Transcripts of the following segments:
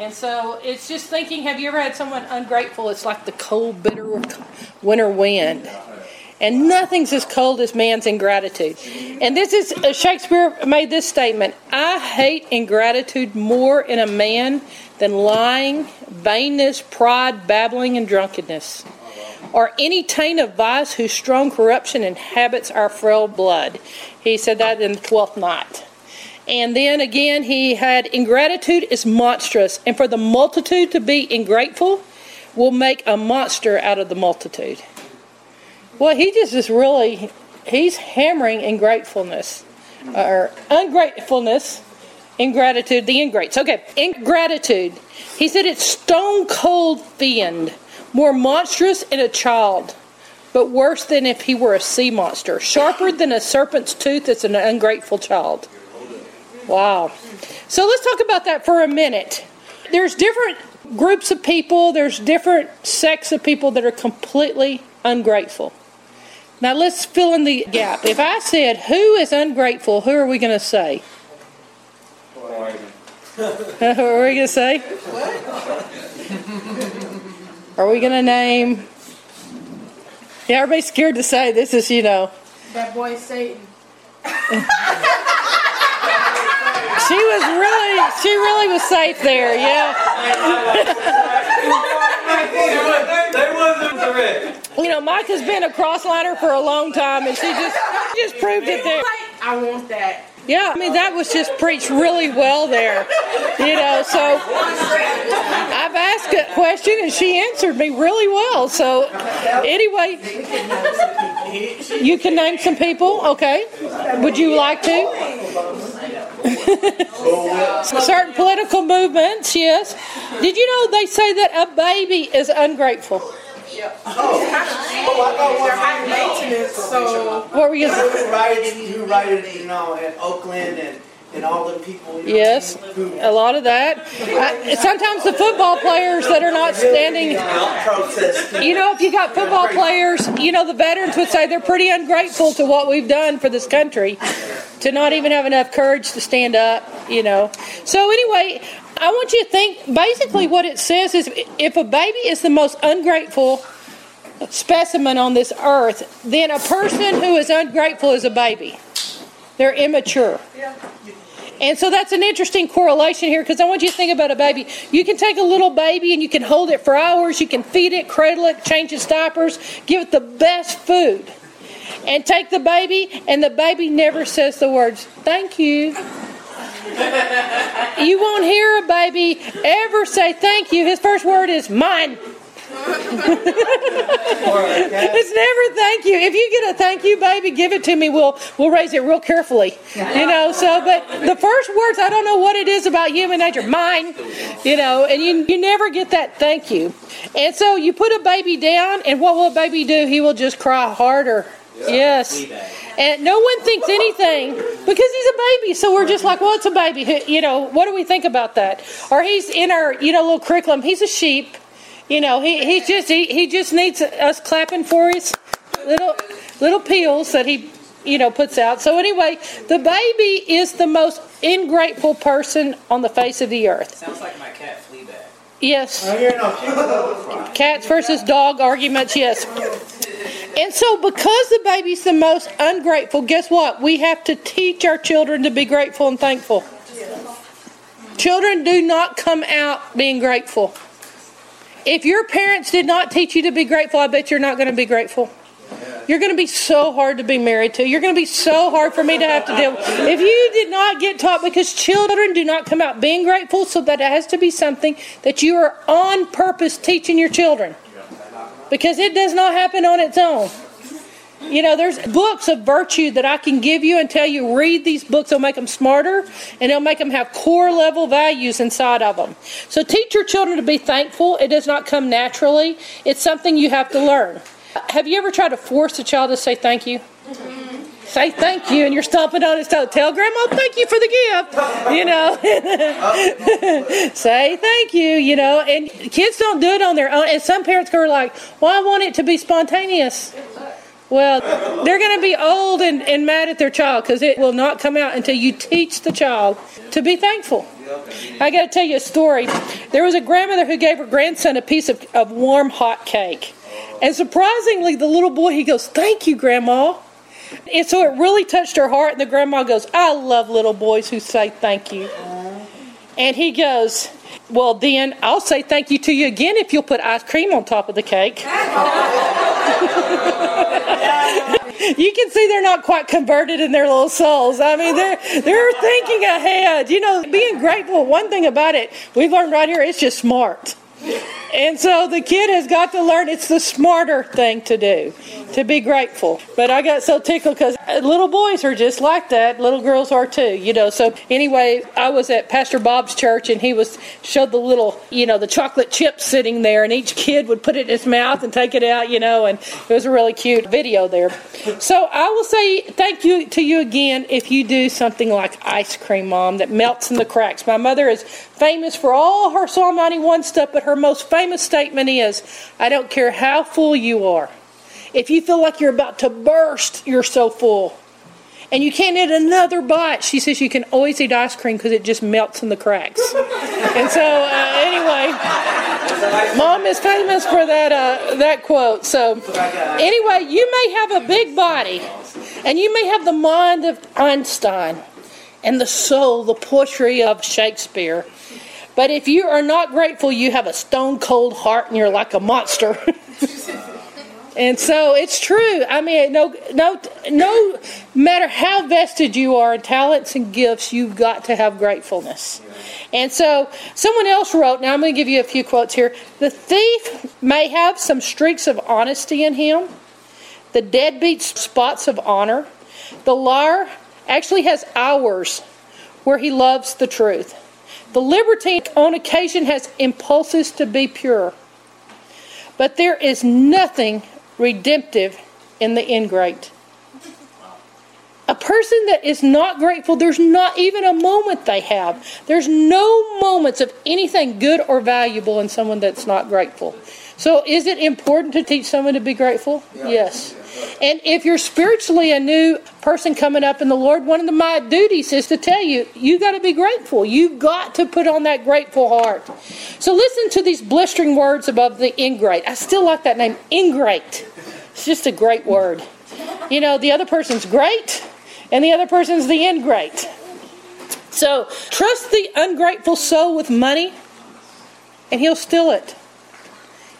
And so it's just thinking have you ever had someone ungrateful? It's like the cold, bitter winter wind. And nothing's as cold as man's ingratitude. And this is, uh, Shakespeare made this statement I hate ingratitude more in a man than lying, vainness, pride, babbling, and drunkenness, or any taint of vice whose strong corruption inhabits our frail blood. He said that in the 12th night. And then again, he had ingratitude is monstrous, and for the multitude to be ingrateful will make a monster out of the multitude. Well, he just is really, he's hammering ingratefulness uh, or ungratefulness, ingratitude, the ingrates. Okay, ingratitude. He said it's stone cold fiend, more monstrous in a child, but worse than if he were a sea monster, sharper than a serpent's tooth is an ungrateful child. Wow. So let's talk about that for a minute. There's different groups of people, there's different sects of people that are completely ungrateful. Now let's fill in the gap. If I said, Who is ungrateful? Who are we going to say? what are we going to say? Are we going to name? Yeah, everybody's scared to say this is, you know. That boy Satan. she was really, she really was safe there, yeah. they wasn't correct you know, Mike has been a crossliner for a long time, and she just just proved it there. I want that. Yeah, I mean that was just preached really well there. You know, so I've asked a question and she answered me really well. So anyway, you can name some people, okay? Would you like to? Uh, Certain political movements, yes. Did you know they say that a baby is ungrateful? Yeah. Oh, oh I got one. They're high maintenance, so. What were you saying? Who rioted, who rioted, you know, in Oakland and and all the people. You know, yes, a lot of that. I, sometimes the football players that are not standing. You know, if you got football players, you know, the veterans would say they're pretty ungrateful to what we've done for this country, to not even have enough courage to stand up. You know. So anyway, I want you to think basically what it says is if a baby is the most ungrateful specimen on this earth, then a person who is ungrateful is a baby. They're immature. And so that's an interesting correlation here because I want you to think about a baby. You can take a little baby and you can hold it for hours, you can feed it, cradle it, change its diapers, give it the best food. And take the baby, and the baby never says the words, Thank you you won't hear a baby ever say thank you. His first word is mine. It's never thank you. If you get a thank you, baby, give it to me. We'll we'll raise it real carefully. You know. So, but the first words, I don't know what it is about human nature. Mine. You know, and you you never get that thank you. And so you put a baby down, and what will a baby do? He will just cry harder. Yes. And no one thinks anything because he's a baby. So we're just like, well, it's a baby. You know, what do we think about that? Or he's in our, you know, little curriculum. He's a sheep. You know, he, he just he, he just needs us clapping for his little little peels that he you know puts out. So anyway, the baby is the most ingrateful person on the face of the earth. Sounds like my cat Fleabag. Yes. Cats versus dog arguments. Yes. And so, because the baby's the most ungrateful, guess what? We have to teach our children to be grateful and thankful. Children do not come out being grateful. If your parents did not teach you to be grateful, I bet you're not going to be grateful. You're going to be so hard to be married to. You're going to be so hard for me to have to deal with. If you did not get taught, because children do not come out being grateful, so that it has to be something that you are on purpose teaching your children because it does not happen on its own. You know, there's books of virtue that I can give you and tell you read these books. They'll make them smarter and they'll make them have core level values inside of them. So teach your children to be thankful. It does not come naturally, it's something you have to learn. Have you ever tried to force a child to say thank you? Mm-hmm say thank you and you're stomping on his toe. Tell grandma thank you for the gift. You know. say thank you, you know. And kids don't do it on their own. And some parents are like, well, I want it to be spontaneous. Well, they're going to be old and, and mad at their child because it will not come out until you teach the child to be thankful. I got to tell you a story. There was a grandmother who gave her grandson a piece of, of warm hot cake. And surprisingly, the little boy, he goes, Thank you, Grandma. And so it really touched her heart. And the grandma goes, I love little boys who say thank you. And he goes, Well, then I'll say thank you to you again if you'll put ice cream on top of the cake. you can see they're not quite converted in their little souls. I mean, they're they're thinking ahead. You know, being grateful. One thing about it, we've learned right here, it's just smart. And so the kid has got to learn it's the smarter thing to do, to be grateful. But I got so tickled because little boys are just like that. Little girls are too, you know. So anyway, I was at Pastor Bob's church and he was showed the little, you know, the chocolate chips sitting there, and each kid would put it in his mouth and take it out, you know, and it was a really cute video there. So I will say thank you to you again if you do something like ice cream, Mom, that melts in the cracks. My mother is famous for all her Psalm 91 stuff, but her most famous statement is I don't care how full you are. If you feel like you're about to burst, you're so full. And you can't eat another bite. She says you can always eat ice cream because it just melts in the cracks. and so, uh, anyway, mom is famous for that uh, that quote. So, anyway, you may have a big body, and you may have the mind of Einstein, and the soul, the poetry of Shakespeare. But if you are not grateful, you have a stone cold heart, and you're like a monster. And so it's true. I mean, no, no, no matter how vested you are in talents and gifts, you've got to have gratefulness. And so someone else wrote, now I'm going to give you a few quotes here. The thief may have some streaks of honesty in him, the deadbeat spots of honor. The liar actually has hours where he loves the truth. The libertine on occasion has impulses to be pure. But there is nothing redemptive in the ingrate. A person that is not grateful, there's not even a moment they have. There's no moments of anything good or valuable in someone that's not grateful. So, is it important to teach someone to be grateful? Yeah. Yes. And if you're spiritually a new person coming up in the Lord, one of my duties is to tell you, you got to be grateful. You've got to put on that grateful heart. So, listen to these blistering words above the ingrate. I still like that name, ingrate. It's just a great word. You know, the other person's great, and the other person's the ingrate. So, trust the ungrateful soul with money, and he'll steal it.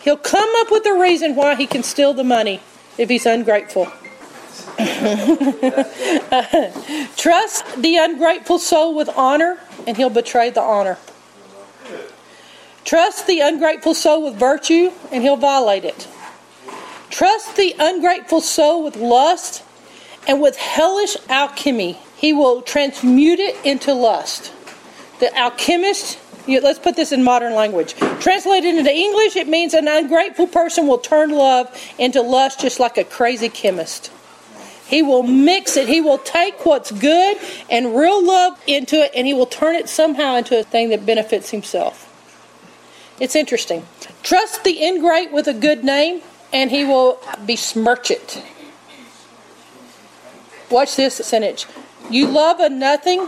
He'll come up with a reason why he can steal the money if he's ungrateful. trust the ungrateful soul with honor, and he'll betray the honor. Trust the ungrateful soul with virtue, and he'll violate it. Trust the ungrateful soul with lust, and with hellish alchemy, he will transmute it into lust. The alchemist, let's put this in modern language. Translated into English, it means an ungrateful person will turn love into lust just like a crazy chemist. He will mix it. He will take what's good and real love into it, and he will turn it somehow into a thing that benefits himself. It's interesting. Trust the ingrate with a good name, and he will besmirch it. Watch this sentence. You love a nothing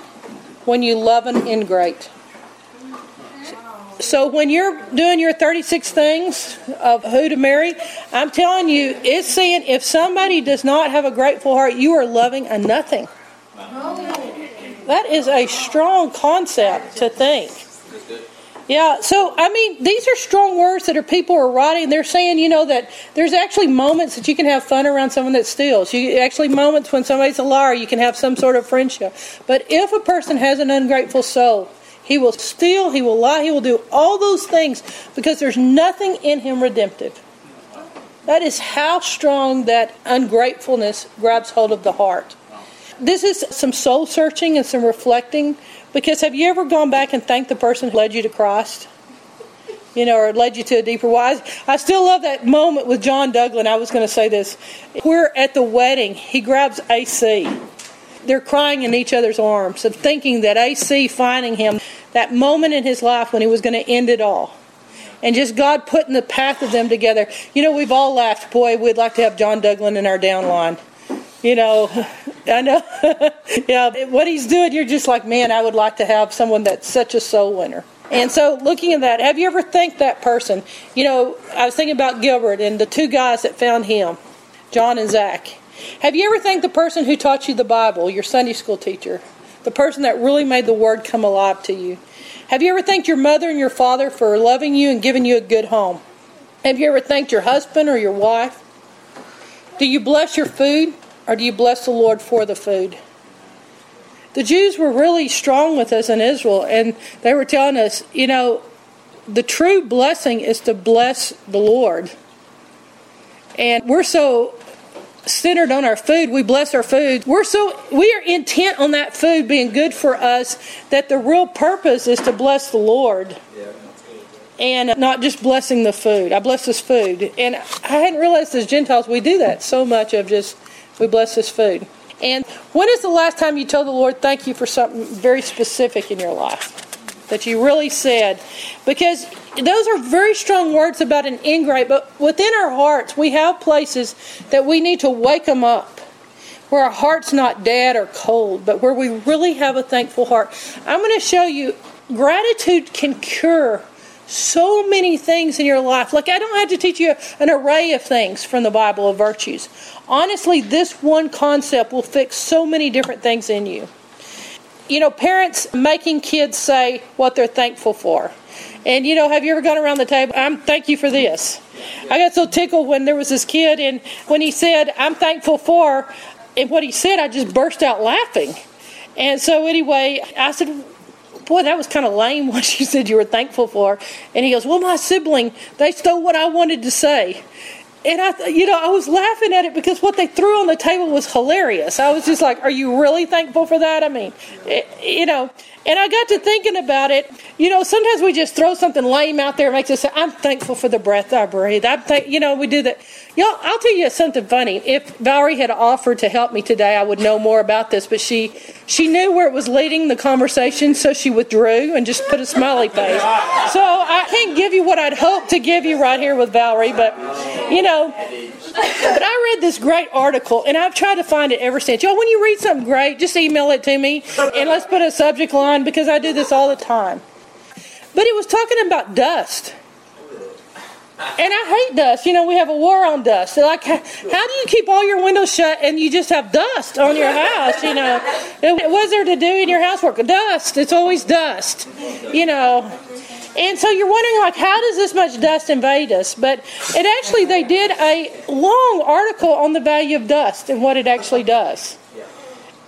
when you love an ingrate. So when you're doing your 36 things of who to marry, I'm telling you, it's saying if somebody does not have a grateful heart, you are loving a nothing. That is a strong concept to think. Yeah, so I mean, these are strong words that are people are writing. They're saying, you know, that there's actually moments that you can have fun around someone that steals. You actually moments when somebody's a liar, you can have some sort of friendship. But if a person has an ungrateful soul, he will steal, he will lie, he will do all those things because there's nothing in him redemptive. That is how strong that ungratefulness grabs hold of the heart. This is some soul searching and some reflecting because have you ever gone back and thanked the person who led you to Christ? You know, or led you to a deeper wise. I still love that moment with John Douglin. I was going to say this. We're at the wedding. He grabs AC. They're crying in each other's arms and thinking that AC finding him, that moment in his life when he was going to end it all. And just God putting the path of them together. You know, we've all laughed, boy, we'd like to have John Douglin in our downline. You know, I know. yeah, what he's doing, you're just like, man, I would like to have someone that's such a soul winner. And so, looking at that, have you ever thanked that person? You know, I was thinking about Gilbert and the two guys that found him, John and Zach. Have you ever thanked the person who taught you the Bible, your Sunday school teacher, the person that really made the Word come alive to you? Have you ever thanked your mother and your father for loving you and giving you a good home? Have you ever thanked your husband or your wife? Do you bless your food or do you bless the Lord for the food? The Jews were really strong with us in Israel, and they were telling us, you know, the true blessing is to bless the Lord. And we're so centered on our food, we bless our food. We're so we are intent on that food being good for us that the real purpose is to bless the Lord. And not just blessing the food. I bless this food. And I hadn't realized as Gentiles we do that so much of just we bless this food. And when is the last time you told the Lord thank you for something very specific in your life? That you really said? Because those are very strong words about an ingrate, but within our hearts, we have places that we need to wake them up. Where our heart's not dead or cold, but where we really have a thankful heart. I'm going to show you gratitude can cure so many things in your life. Like, I don't have to teach you an array of things from the Bible of virtues. Honestly, this one concept will fix so many different things in you. You know, parents making kids say what they're thankful for. And you know, have you ever gone around the table? I'm thank you for this. I got so tickled when there was this kid, and when he said, "I'm thankful for," and what he said, I just burst out laughing. And so anyway, I said, boy, that was kind of lame what you said you were thankful for. And he goes, well, my sibling, they stole what I wanted to say. And I, you know, I was laughing at it because what they threw on the table was hilarious. I was just like, "Are you really thankful for that?" I mean, it, you know, and I got to thinking about it. You know, sometimes we just throw something lame out there and makes us say, I'm thankful for the breath I breathe. I'm you know, we do that. Y'all, I'll tell you something funny. If Valerie had offered to help me today, I would know more about this, but she she knew where it was leading the conversation, so she withdrew and just put a smiley face. So I can't give you what I'd hoped to give you right here with Valerie, but you know, but I read this great article, and I've tried to find it ever since. Y'all, when you read something great, just email it to me, and let's put a subject line because I do this all the time. But it was talking about dust. And I hate dust. You know, we have a war on dust. like, how, how do you keep all your windows shut and you just have dust on your house? You know, what's there to do in your housework? Dust. It's always dust. You know, and so you're wondering, like, how does this much dust invade us? But it actually, they did a long article on the value of dust and what it actually does.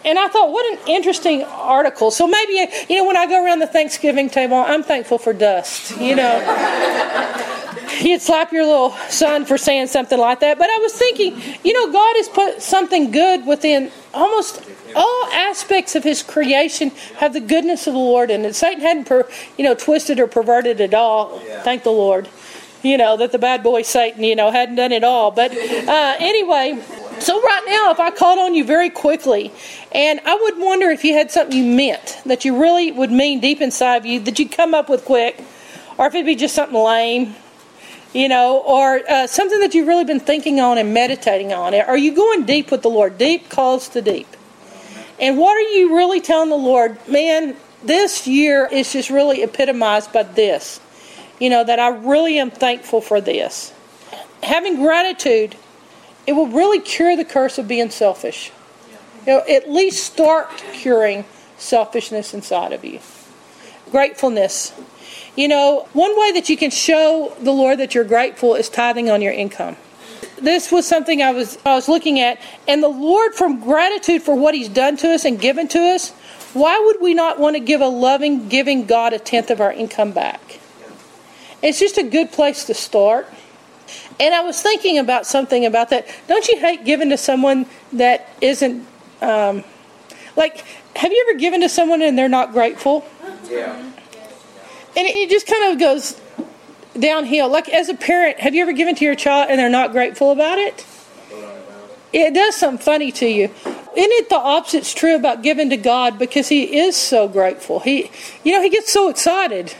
And I thought, what an interesting article. So maybe, you know, when I go around the Thanksgiving table, I'm thankful for dust, you know. You'd slap your little son for saying something like that. But I was thinking, you know, God has put something good within almost all aspects of his creation have the goodness of the Lord in it. Satan hadn't, per, you know, twisted or perverted it all. Thank the Lord. You know that the bad boy Satan, you know, hadn't done it all. But uh, anyway, so right now, if I called on you very quickly, and I would wonder if you had something you meant that you really would mean deep inside of you that you'd come up with quick, or if it'd be just something lame, you know, or uh, something that you've really been thinking on and meditating on. Are you going deep with the Lord? Deep calls to deep. And what are you really telling the Lord? Man, this year is just really epitomized by this. You know, that I really am thankful for this. Having gratitude, it will really cure the curse of being selfish. You know, at least start curing selfishness inside of you. Gratefulness. You know, one way that you can show the Lord that you're grateful is tithing on your income this was something I was I was looking at, and the Lord, from gratitude for what He's done to us and given to us, why would we not want to give a loving, giving God a tenth of our income back? It's just a good place to start. And I was thinking about something about that. Don't you hate giving to someone that isn't um, like? Have you ever given to someone and they're not grateful? Yeah. And it just kind of goes downhill. Like as a parent, have you ever given to your child and they're not grateful about it? It does something funny to you. Isn't it the opposite's true about giving to God because He is so grateful? He, you know, He gets so excited.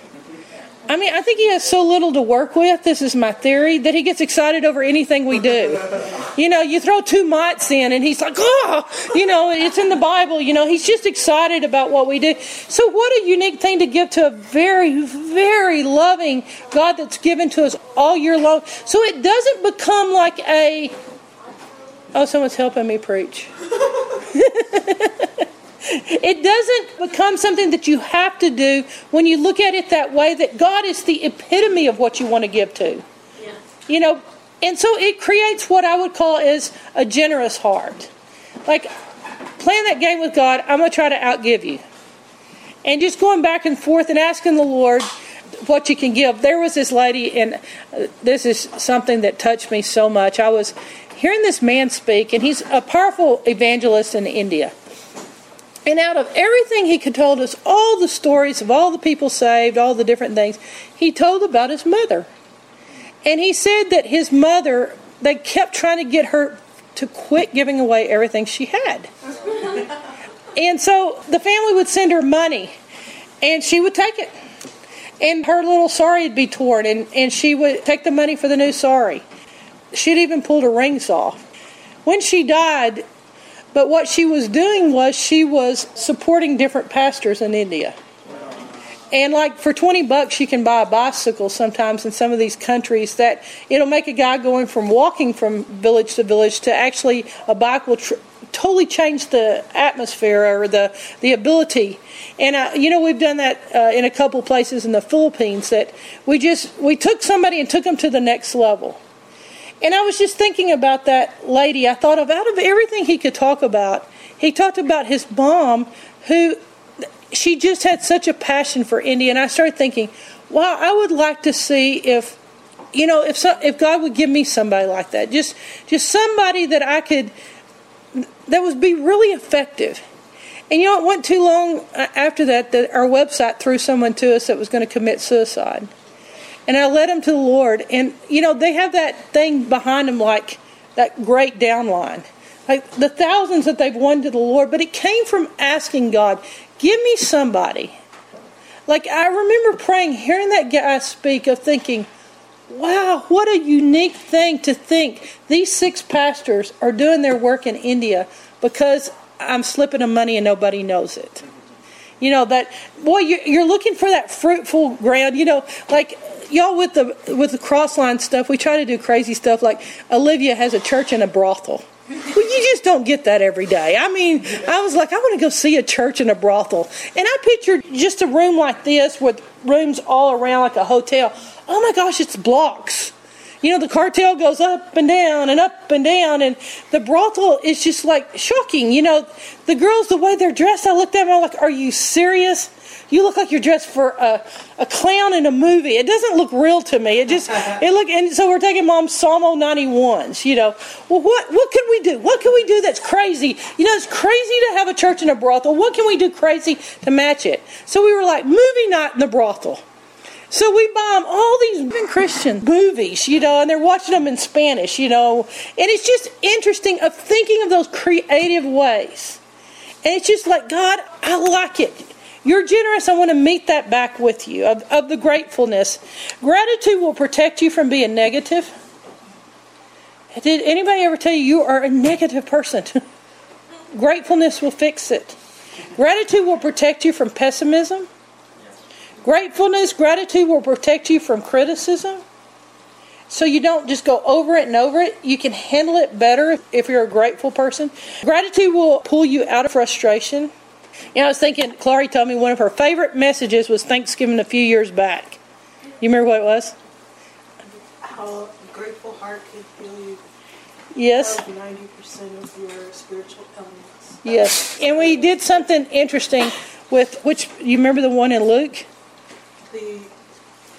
I mean, I think He has so little to work with. This is my theory that He gets excited over anything we do. You know, you throw two mites in, and he's like, oh, you know, it's in the Bible. You know, he's just excited about what we do. So, what a unique thing to give to a very, very loving God that's given to us all year long. So, it doesn't become like a, oh, someone's helping me preach. It doesn't become something that you have to do when you look at it that way, that God is the epitome of what you want to give to. Yeah. You know, and so it creates what I would call is a generous heart. Like playing that game with God, I'm going to try to outgive you. And just going back and forth and asking the Lord what you can give. There was this lady, and uh, this is something that touched me so much. I was hearing this man speak, and he's a powerful evangelist in India. And out of everything he could told us, all the stories of all the people saved, all the different things, he told about his mother. And he said that his mother, they kept trying to get her to quit giving away everything she had. and so the family would send her money, and she would take it. And her little sari would be torn, and, and she would take the money for the new sari. She'd even pulled her rings off. When she died, but what she was doing was she was supporting different pastors in India. And like for 20 bucks, you can buy a bicycle sometimes in some of these countries that it'll make a guy going from walking from village to village to actually a bike will tr- totally change the atmosphere or the, the ability. And, uh, you know, we've done that uh, in a couple places in the Philippines that we just, we took somebody and took them to the next level. And I was just thinking about that lady. I thought of out of everything he could talk about, he talked about his mom who she just had such a passion for India. And I started thinking, wow, I would like to see if you know if so, if God would give me somebody like that, just just somebody that I could that would be really effective. And you know, it wasn't too long uh, after that that our website threw someone to us that was going to commit suicide and I led them to the Lord. And you know, they have that thing behind them, like that great downline, like the thousands that they've won to the Lord. But it came from asking God, "Give me somebody." Like I remember praying, hearing that guy speak, of thinking, "Wow, what a unique thing to think these six pastors are doing their work in India because I'm slipping them money and nobody knows it." You know that boy, you're looking for that fruitful ground. You know, like y'all with the with the crossline stuff, we try to do crazy stuff like Olivia has a church and a brothel. Well, you just don't get that every day. I mean, I was like, I want to go see a church and a brothel. And I pictured just a room like this with rooms all around like a hotel. Oh my gosh, it's blocks. You know, the cartel goes up and down and up and down, and the brothel is just like shocking. You know, the girls, the way they're dressed, I looked at them, I'm like, are you serious? you look like you're dressed for a, a clown in a movie. It doesn't look real to me. It just it look and so we're taking mom's Psalm 91s, you know. Well what what can we do? What can we do that's crazy? You know, it's crazy to have a church in a brothel. What can we do crazy to match it? So we were like, movie night in the brothel. So we buy them all these Christian movies, you know, and they're watching them in Spanish, you know. And it's just interesting of thinking of those creative ways. And it's just like, God, I like it. You're generous. I want to meet that back with you of, of the gratefulness. Gratitude will protect you from being negative. Did anybody ever tell you you are a negative person? Gratefulness will fix it. Gratitude will protect you from pessimism. Gratefulness, gratitude will protect you from criticism. So you don't just go over it and over it. You can handle it better if you're a grateful person. Gratitude will pull you out of frustration. You know, I was thinking, Clary told me one of her favorite messages was Thanksgiving a few years back. You remember what it was? How a grateful heart can heal you. Yes. 90% of your spiritual elements. Yes. And we did something interesting with, which, you remember the one in Luke? The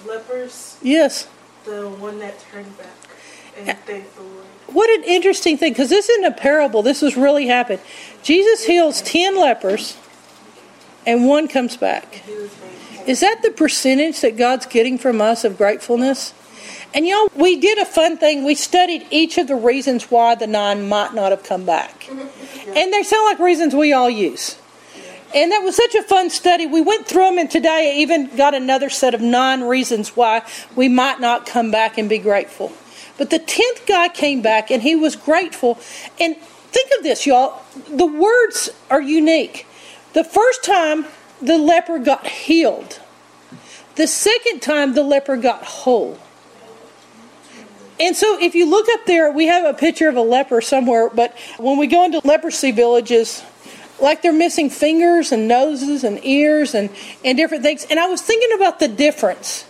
lepers? Yes. The one that turned back and thanked the Lord. What an interesting thing, because this isn't a parable. This has really happened. Jesus heals 10 lepers and one comes back. Is that the percentage that God's getting from us of gratefulness? And y'all, we did a fun thing. We studied each of the reasons why the nine might not have come back. And they sound like reasons we all use. And that was such a fun study. We went through them, and today I even got another set of nine reasons why we might not come back and be grateful. But the tenth guy came back and he was grateful. And think of this, y'all. The words are unique. The first time the leper got healed, the second time the leper got whole. And so, if you look up there, we have a picture of a leper somewhere, but when we go into leprosy villages, like they're missing fingers and noses and ears and, and different things. And I was thinking about the difference.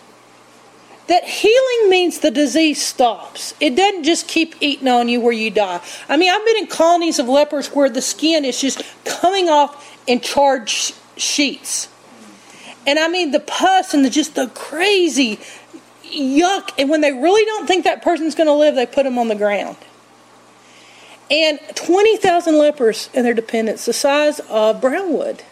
That healing means the disease stops. It doesn't just keep eating on you where you die. I mean, I've been in colonies of lepers where the skin is just coming off in charged sheets. And I mean, the pus and the, just the crazy yuck. And when they really don't think that person's going to live, they put them on the ground. And 20,000 lepers and their dependents, the size of Brownwood.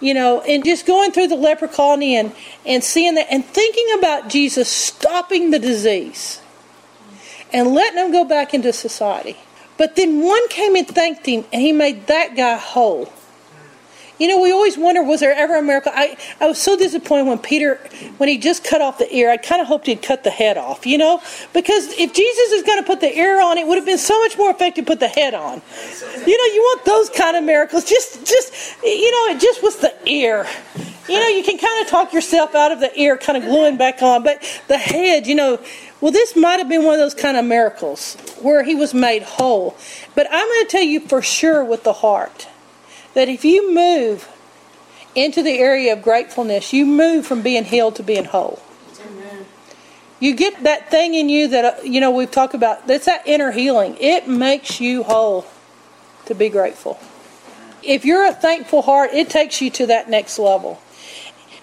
You know, and just going through the leper colony and, and seeing that and thinking about Jesus stopping the disease and letting them go back into society. But then one came and thanked him, and he made that guy whole. You know, we always wonder, was there ever a miracle? I, I was so disappointed when Peter, when he just cut off the ear, I kind of hoped he'd cut the head off, you know? Because if Jesus is going to put the ear on, it would have been so much more effective to put the head on. You know, you want those kind of miracles. Just, just, you know, it just was the ear. You know, you can kind of talk yourself out of the ear, kind of gluing back on. But the head, you know, well, this might have been one of those kind of miracles where he was made whole. But I'm going to tell you for sure with the heart that if you move into the area of gratefulness, you move from being healed to being whole. Amen. You get that thing in you that, uh, you know, we've talked about. That's that inner healing. It makes you whole to be grateful. If you're a thankful heart, it takes you to that next level.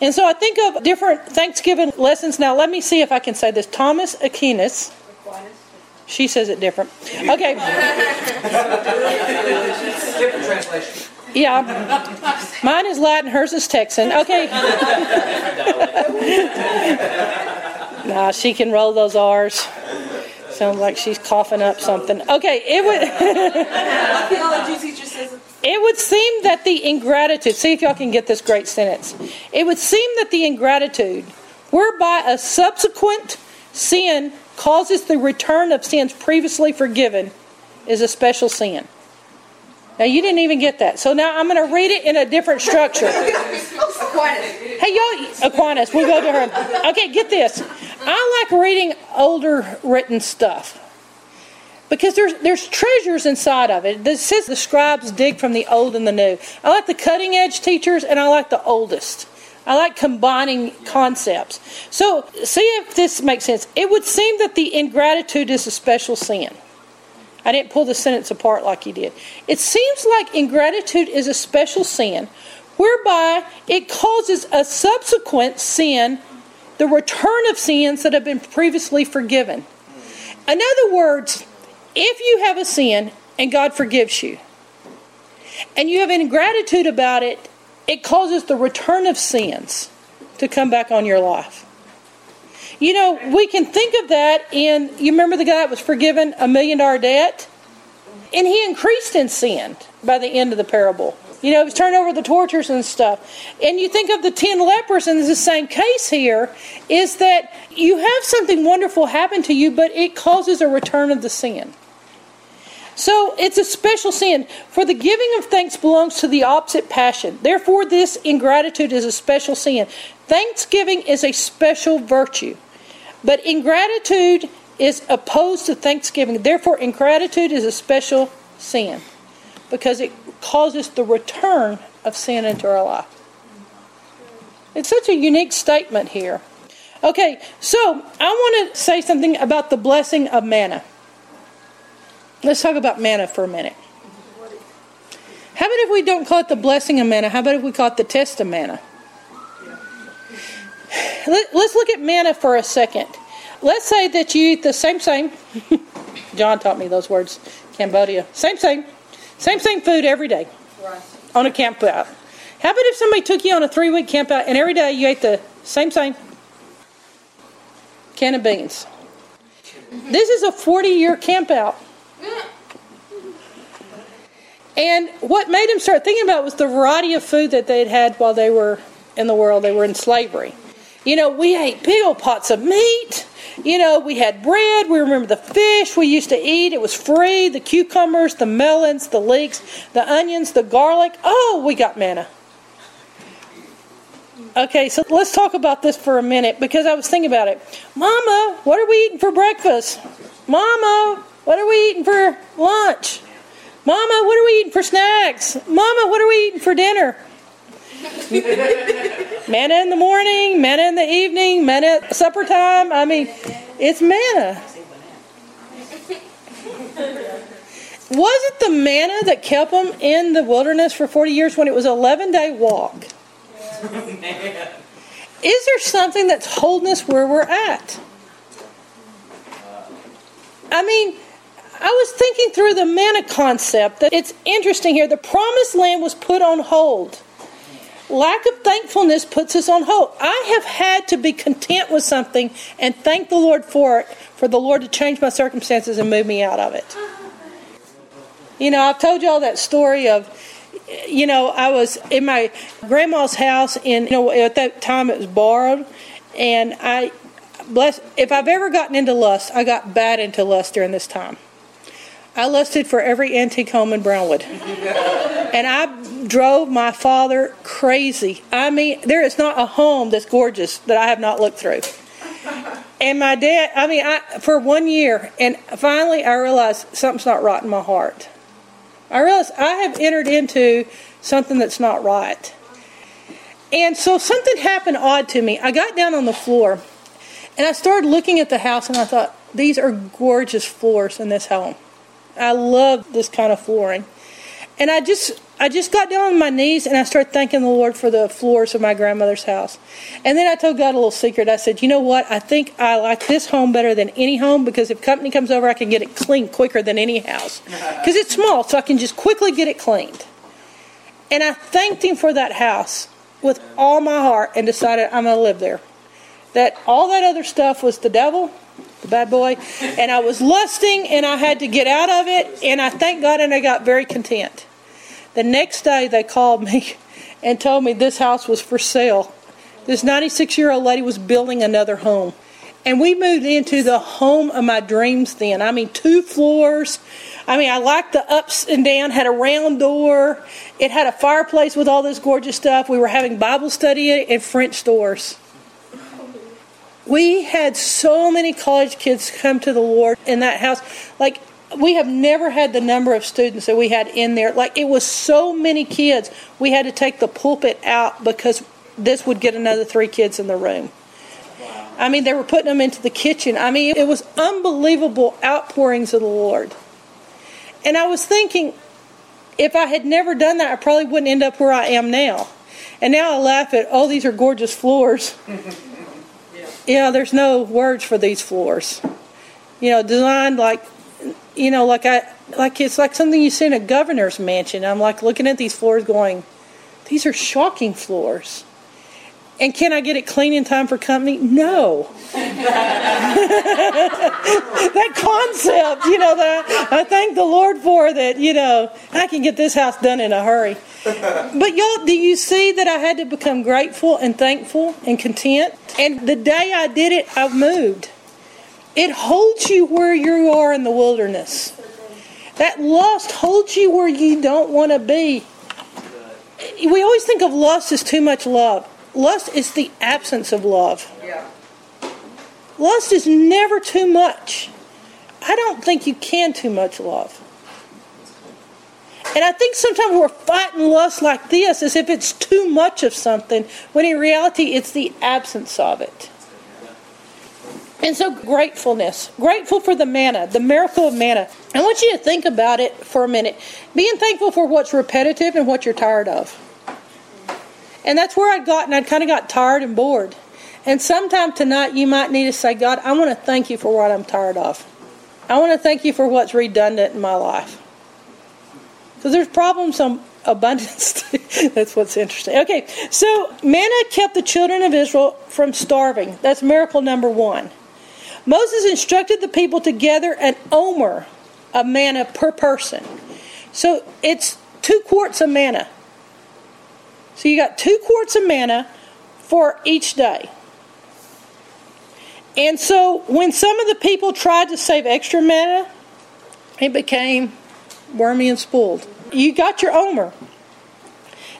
And so I think of different Thanksgiving lessons. Now, let me see if I can say this. Thomas Aquinas. She says it different. Okay. Different translation. Yeah. Mine is Latin, hers is Texan. Okay. nah, she can roll those R's. Sounds like she's coughing up something. Okay, it would. it would seem that the ingratitude. See if y'all can get this great sentence. It would seem that the ingratitude, whereby a subsequent sin causes the return of sins previously forgiven, is a special sin. Now you didn't even get that. So now I'm going to read it in a different structure. Aquinas. Hey y'all, Aquinas. We'll go to her. Okay, get this. I like reading older written stuff because there's there's treasures inside of it. This says the scribes dig from the old and the new. I like the cutting edge teachers, and I like the oldest. I like combining concepts. So see if this makes sense. It would seem that the ingratitude is a special sin. I didn't pull the sentence apart like you did. It seems like ingratitude is a special sin whereby it causes a subsequent sin, the return of sins that have been previously forgiven. In other words, if you have a sin and God forgives you, and you have ingratitude about it, it causes the return of sins to come back on your life. You know, we can think of that in, you remember the guy that was forgiven a million dollar debt? And he increased in sin by the end of the parable. You know, he was turned over the tortures and stuff. And you think of the ten lepers, and it's the same case here, is that you have something wonderful happen to you, but it causes a return of the sin. So it's a special sin. For the giving of thanks belongs to the opposite passion. Therefore, this ingratitude is a special sin. Thanksgiving is a special virtue. But ingratitude is opposed to thanksgiving. Therefore, ingratitude is a special sin because it causes the return of sin into our life. It's such a unique statement here. Okay, so I want to say something about the blessing of manna. Let's talk about manna for a minute. How about if we don't call it the blessing of manna? How about if we call it the test of manna? Let, us look at manna for a second. Let's say that you eat the same, same. John taught me those words, Cambodia. Same, same. Same, same food every day on a camp out. How about if somebody took you on a three week camp out and every day you ate the same, same can of beans? This is a 40 year camp out. And what made him start thinking about was the variety of food that they'd had while they were in the world. They were in slavery. You know, we ate big old pots of meat you know, we had bread. We remember the fish we used to eat. It was free. The cucumbers, the melons, the leeks, the onions, the garlic. Oh, we got manna. Okay, so let's talk about this for a minute because I was thinking about it. Mama, what are we eating for breakfast? Mama, what are we eating for lunch? Mama, what are we eating for snacks? Mama, what are we eating for dinner? manna in the morning, manna in the evening, manna at supper time. I mean, it's manna. Was it the manna that kept them in the wilderness for 40 years when it was an 11 day walk? Is there something that's holding us where we're at? I mean, I was thinking through the manna concept that it's interesting here. The promised land was put on hold. Lack of thankfulness puts us on hold. I have had to be content with something and thank the Lord for it, for the Lord to change my circumstances and move me out of it. You know, I've told you all that story of, you know, I was in my grandma's house, and you know, at that time it was borrowed, and I, bless, if I've ever gotten into lust, I got bad into lust during this time. I lusted for every antique home in Brownwood. and I drove my father crazy. I mean, there is not a home that's gorgeous that I have not looked through. And my dad, I mean, I, for one year, and finally I realized something's not right in my heart. I realized I have entered into something that's not right. And so something happened odd to me. I got down on the floor and I started looking at the house and I thought, these are gorgeous floors in this home. I love this kind of flooring. And I just I just got down on my knees and I started thanking the Lord for the floors of my grandmother's house. And then I told God a little secret. I said, "You know what? I think I like this home better than any home because if company comes over, I can get it cleaned quicker than any house. Because it's small, so I can just quickly get it cleaned." And I thanked him for that house with all my heart and decided I'm going to live there. That all that other stuff was the devil the bad boy. And I was lusting and I had to get out of it. And I thank God and I got very content. The next day they called me and told me this house was for sale. This 96 year old lady was building another home. And we moved into the home of my dreams then. I mean, two floors. I mean, I liked the ups and down, had a round door. It had a fireplace with all this gorgeous stuff. We were having Bible study and French doors. We had so many college kids come to the Lord in that house. Like, we have never had the number of students that we had in there. Like, it was so many kids. We had to take the pulpit out because this would get another three kids in the room. I mean, they were putting them into the kitchen. I mean, it was unbelievable outpourings of the Lord. And I was thinking, if I had never done that, I probably wouldn't end up where I am now. And now I laugh at, oh, these are gorgeous floors. you know, there's no words for these floors. You know, designed like, you know, like I, like it's like something you see in a governor's mansion. I'm like looking at these floors, going, these are shocking floors. And can I get it clean in time for company? No. that concept, you know, that I thank the Lord for that, you know, I can get this house done in a hurry. But y'all, do you see that I had to become grateful and thankful and content? And the day I did it, I moved. It holds you where you are in the wilderness. That lust holds you where you don't want to be. We always think of lust as too much love. Lust is the absence of love. Yeah. Lust is never too much. I don't think you can too much love. And I think sometimes we're fighting lust like this as if it's too much of something, when in reality it's the absence of it. And so, gratefulness. Grateful for the manna, the miracle of manna. I want you to think about it for a minute. Being thankful for what's repetitive and what you're tired of. And that's where I'd gotten, I'd kind of got tired and bored. And sometime tonight you might need to say, God, I want to thank you for what I'm tired of. I want to thank you for what's redundant in my life. Because there's problems on abundance. That's what's interesting. Okay, so manna kept the children of Israel from starving. That's miracle number one. Moses instructed the people to gather an omer of manna per person. So it's two quarts of manna. So you got two quarts of manna for each day. And so when some of the people tried to save extra manna, it became wormy and spoiled. You got your omer.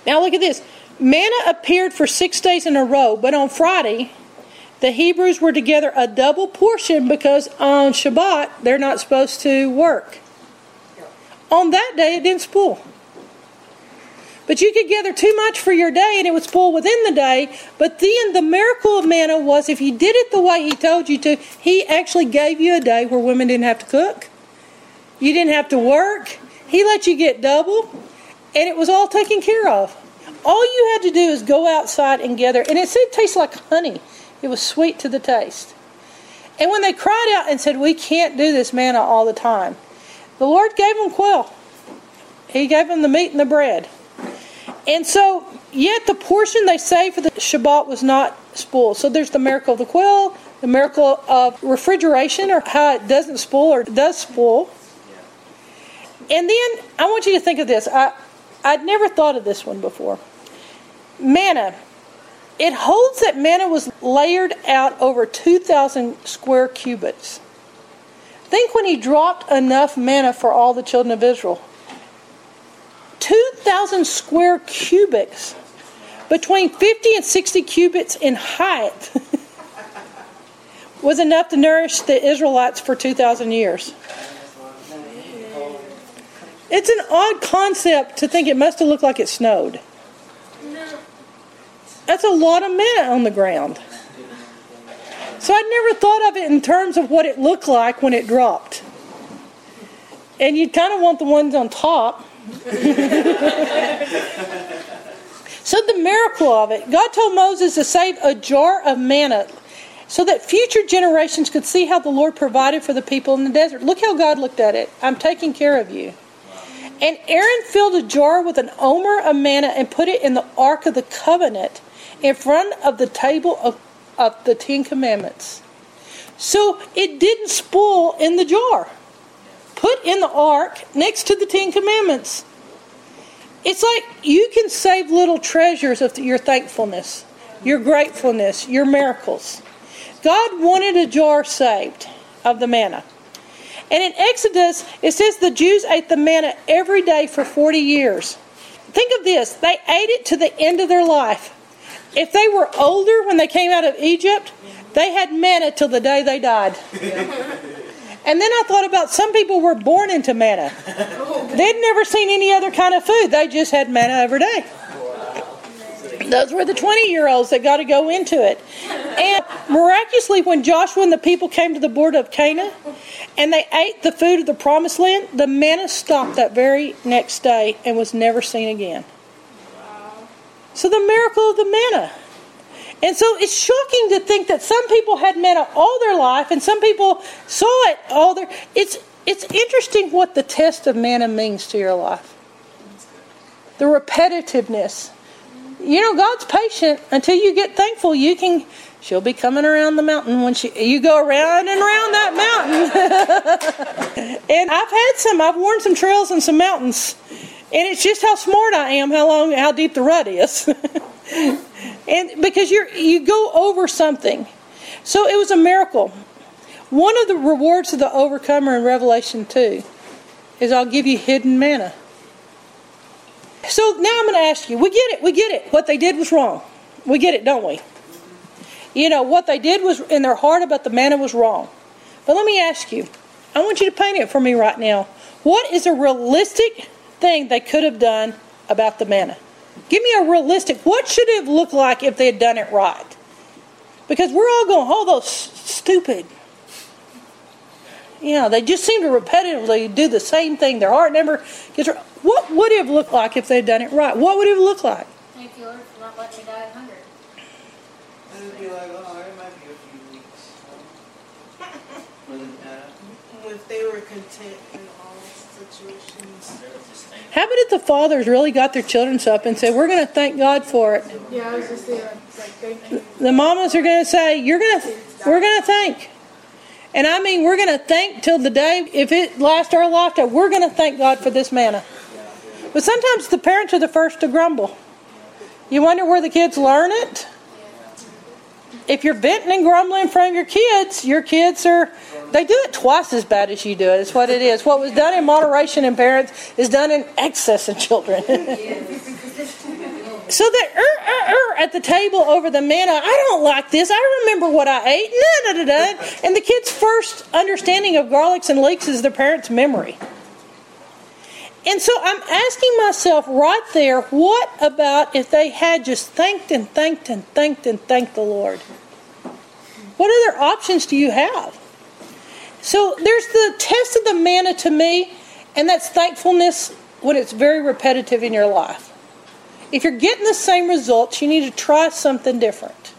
Now look at this. Manna appeared for six days in a row, but on Friday, the Hebrews were together a double portion because on Shabbat they're not supposed to work. On that day, it didn't spoil. But you could gather too much for your day and it would spoil within the day. But then the miracle of manna was if you did it the way he told you to, he actually gave you a day where women didn't have to cook. You didn't have to work. He let you get double. And it was all taken care of. All you had to do is go outside and gather. And it said it tastes like honey. It was sweet to the taste. And when they cried out and said, We can't do this manna all the time, the Lord gave them quail. He gave them the meat and the bread. And so, yet the portion they saved for the Shabbat was not spoiled. So there's the miracle of the quail, the miracle of refrigeration, or how it doesn't spoil or does spoil. And then I want you to think of this. I, I'd never thought of this one before. Manna. It holds that manna was layered out over 2,000 square cubits. Think when he dropped enough manna for all the children of Israel. 2,000 square cubits, between 50 and 60 cubits in height, was enough to nourish the Israelites for 2,000 years. It's an odd concept to think it must have looked like it snowed. That's a lot of manna on the ground. So I'd never thought of it in terms of what it looked like when it dropped. And you kind of want the ones on top. so the miracle of it, God told Moses to save a jar of manna so that future generations could see how the Lord provided for the people in the desert. Look how God looked at it. I'm taking care of you. And Aaron filled a jar with an omer of manna and put it in the ark of the covenant in front of the table of, of the Ten Commandments. So it didn't spoil in the jar. Put in the ark next to the Ten Commandments. It's like you can save little treasures of your thankfulness, your gratefulness, your miracles. God wanted a jar saved of the manna. And in Exodus, it says the Jews ate the manna every day for 40 years. Think of this they ate it to the end of their life. If they were older when they came out of Egypt, they had manna till the day they died. And then I thought about some people were born into manna. They'd never seen any other kind of food. They just had manna every day. Those were the 20 year olds that got to go into it. And miraculously, when Joshua and the people came to the border of Canaan and they ate the food of the promised land, the manna stopped that very next day and was never seen again. So, the miracle of the manna. And so it's shocking to think that some people had manna all their life and some people saw it all their it's it's interesting what the test of manna means to your life. The repetitiveness you know, God's patient until you get thankful. You can, she'll be coming around the mountain when she, you go around and around that mountain. and I've had some, I've worn some trails and some mountains. And it's just how smart I am, how long, how deep the rut is. and because you're, you go over something. So it was a miracle. One of the rewards of the overcomer in Revelation 2 is I'll give you hidden manna. So now I'm going to ask you we get it, we get it. What they did was wrong. We get it, don't we? You know, what they did was in their heart about the manna was wrong. But let me ask you I want you to paint it for me right now. What is a realistic thing they could have done about the manna? Give me a realistic, what should it have looked like if they had done it right? Because we're all going, oh, those stupid. Yeah, they just seem to repetitively do the same thing. Their heart never gets. What would it have looked like if they'd done it right? What would it have looked like? Thank you, Lord, for not letting me die of hunger. It'd be like, oh, it might be a few weeks. Uh, if they were content in all situations. How about if the fathers really got their children up and said, "We're going to thank God for it"? Yeah, I was just like, thank you. The mamas are going to say, "You're going to, we're going to thank." And I mean, we're going to thank till the day, if it lasts our lifetime, we're going to thank God for this manna. But sometimes the parents are the first to grumble. You wonder where the kids learn it? if you're venting and grumbling in front of your kids, your kids are they do it twice as bad as you do it. It's what it is. What was done in moderation in parents is done in excess in children. so that er, er, er, at the table over the manna, I don't like this. I remember what I ate. And the kid's first understanding of garlics and leeks is their parents' memory. And so I'm asking myself right there, what about if they had just thanked and thanked and thanked and thanked the Lord? What other options do you have? So there's the test of the manna to me, and that's thankfulness when it's very repetitive in your life. If you're getting the same results, you need to try something different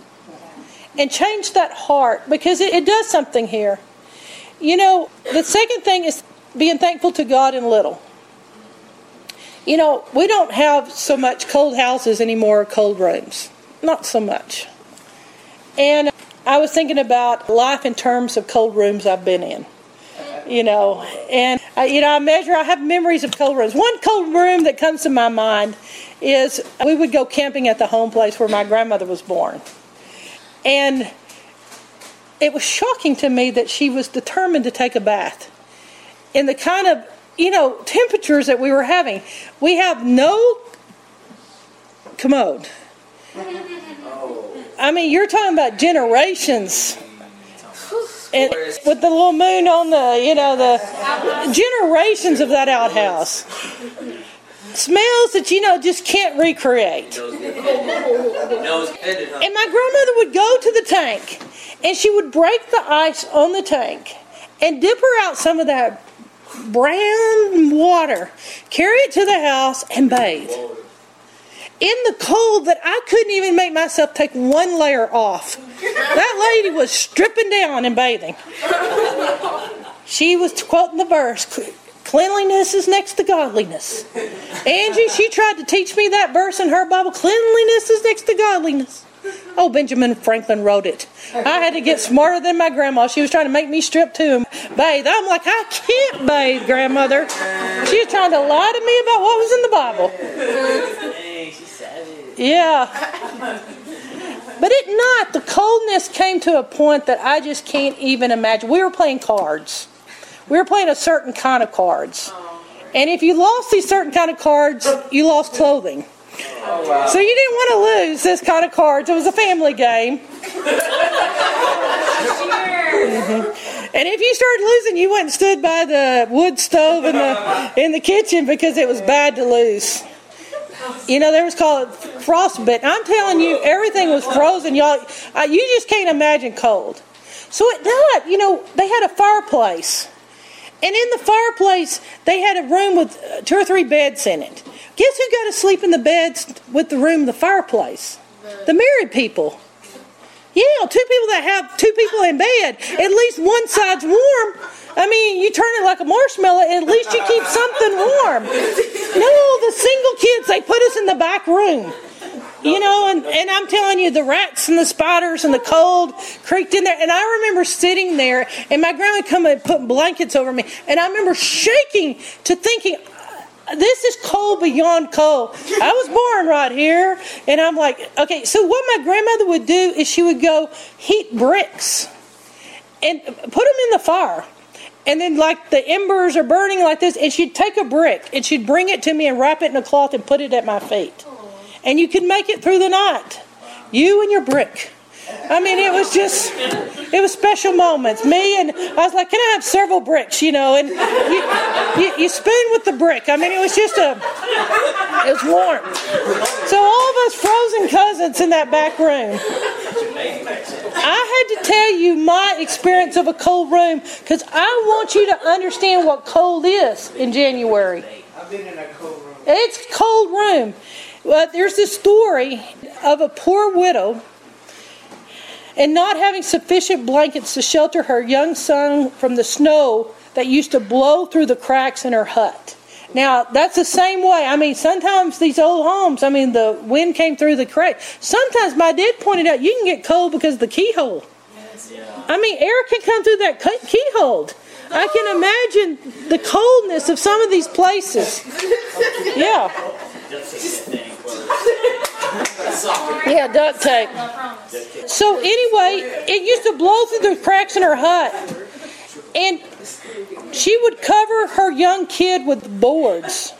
and change that heart because it, it does something here. You know, the second thing is being thankful to God in little. You know, we don't have so much cold houses anymore, or cold rooms. Not so much. And I was thinking about life in terms of cold rooms I've been in. You know, and I, you know, I measure. I have memories of cold rooms. One cold room that comes to my mind is we would go camping at the home place where my grandmother was born, and it was shocking to me that she was determined to take a bath in the kind of you know, temperatures that we were having. We have no commode. Oh. I mean, you're talking about generations. And with the little moon on the, you know, the generations of that outhouse. Smells that, you know, just can't recreate. And my grandmother would go to the tank and she would break the ice on the tank and dip her out some of that brown water, carry it to the house, and bathe. In the cold that I couldn't even make myself take one layer off. That lady was stripping down and bathing. She was quoting the verse cleanliness is next to godliness. Angie, she tried to teach me that verse in her Bible cleanliness is next to godliness. Oh, Benjamin Franklin wrote it. I had to get smarter than my grandma. She was trying to make me strip to him, bathe. I'm like, I can't bathe, grandmother. She was trying to lie to me about what was in the Bible. Yeah. But it not. The coldness came to a point that I just can't even imagine. We were playing cards. We were playing a certain kind of cards. And if you lost these certain kind of cards, you lost clothing. Oh, wow. So you didn't want to lose this kind of cards. It was a family game. mm-hmm. And if you started losing, you went and stood by the wood stove in the in the kitchen because it was bad to lose. You know, there was called frostbite. I'm telling you, everything was frozen. Y'all, uh, you just can't imagine cold. So at night, you know, they had a fireplace. And in the fireplace, they had a room with uh, two or three beds in it. Guess who got to sleep in the beds with the room, the fireplace? The married people. Yeah, two people that have two people in bed. At least one side's warm. I mean, you turn it like a marshmallow, at least you keep something warm. No, the single kids, they put us in the back room. You know, and, and I'm telling you, the rats and the spiders and the cold creaked in there. And I remember sitting there, and my grandma come and put blankets over me. And I remember shaking to thinking, this is cold beyond cold. I was born right here, and I'm like, okay. So what my grandmother would do is she would go heat bricks and put them in the fire, and then like the embers are burning like this, and she'd take a brick and she'd bring it to me and wrap it in a cloth and put it at my feet, and you could make it through the night. You and your brick. I mean, it was just, it was special moments. Me and I was like, can I have several bricks, you know? And you, you, you spoon with the brick. I mean, it was just a, it was warm. So all of us frozen cousins in that back room. I had to tell you my experience of a cold room because I want you to understand what cold is in January. I've been in a cold room. It's cold room. But there's this story of a poor widow and not having sufficient blankets to shelter her young son from the snow that used to blow through the cracks in her hut. Now, that's the same way. I mean, sometimes these old homes, I mean, the wind came through the crack. Sometimes my dad pointed out you can get cold because of the keyhole. I mean, air can come through that keyhole. I can imagine the coldness of some of these places. Yeah. Yeah, duct tape. So anyway, it used to blow through the cracks in her hut. And she would cover her young kid with boards.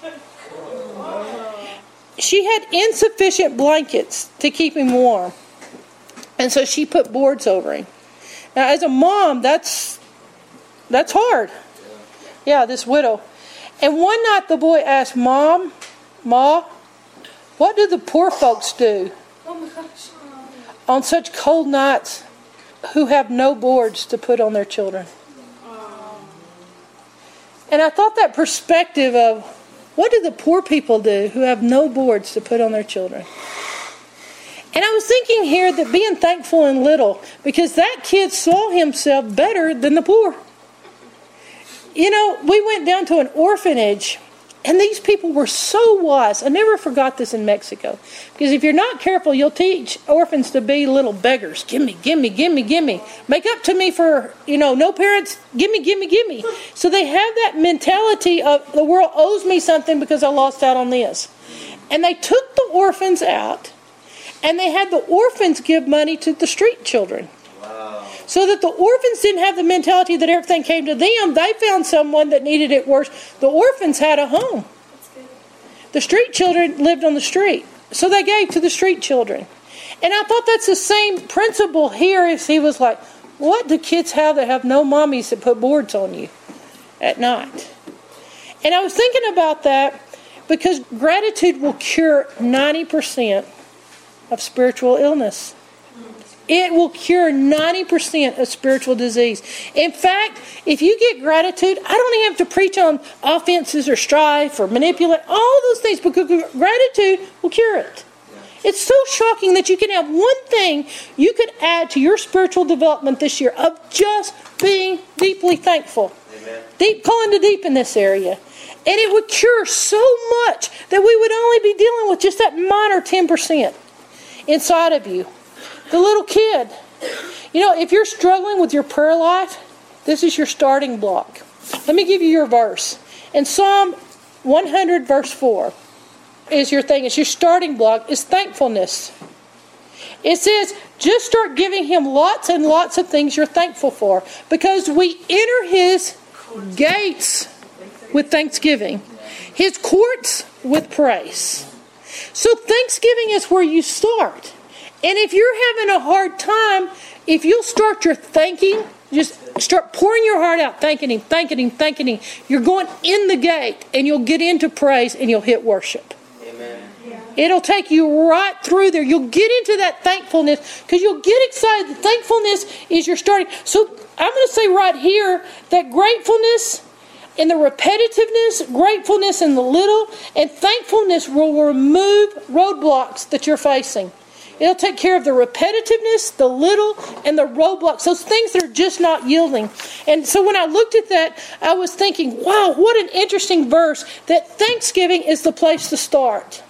She had insufficient blankets to keep him warm. And so she put boards over him. Now as a mom, that's that's hard. Yeah, this widow. And one night the boy asked, Mom, Ma, what do the poor folks do on such cold nights who have no boards to put on their children? And I thought that perspective of what do the poor people do who have no boards to put on their children? And I was thinking here that being thankful in little, because that kid saw himself better than the poor. You know, we went down to an orphanage, and these people were so wise. I never forgot this in Mexico. Because if you're not careful, you'll teach orphans to be little beggars. Gimme, gimme, gimme, gimme. Make up to me for, you know, no parents. Gimme, gimme, gimme. So they have that mentality of the world owes me something because I lost out on this. And they took the orphans out, and they had the orphans give money to the street children. So that the orphans didn't have the mentality that everything came to them. They found someone that needed it worse. The orphans had a home. The street children lived on the street. So they gave to the street children. And I thought that's the same principle here as he was like, what do kids have that have no mommies that put boards on you at night? And I was thinking about that because gratitude will cure 90% of spiritual illness. It will cure 90% of spiritual disease. In fact, if you get gratitude, I don't even have to preach on offenses or strife or manipulate, all those things, because gratitude will cure it. It's so shocking that you can have one thing you could add to your spiritual development this year of just being deeply thankful. Amen. Deep calling to deep in this area. And it would cure so much that we would only be dealing with just that minor 10% inside of you. The little kid. You know, if you're struggling with your prayer life, this is your starting block. Let me give you your verse. In Psalm 100, verse 4, is your thing. It's your starting block, is thankfulness. It says, just start giving him lots and lots of things you're thankful for because we enter his gates with thanksgiving, his courts with praise. So, thanksgiving is where you start. And if you're having a hard time, if you'll start your thanking, just start pouring your heart out, thanking Him, thanking Him, thanking Him, you're going in the gate and you'll get into praise and you'll hit worship. Amen. It'll take you right through there. You'll get into that thankfulness because you'll get excited. The thankfulness is your starting. So I'm going to say right here that gratefulness and the repetitiveness, gratefulness in the little, and thankfulness will remove roadblocks that you're facing. It'll take care of the repetitiveness, the little, and the roadblocks, those things that are just not yielding. And so when I looked at that, I was thinking, wow, what an interesting verse that Thanksgiving is the place to start.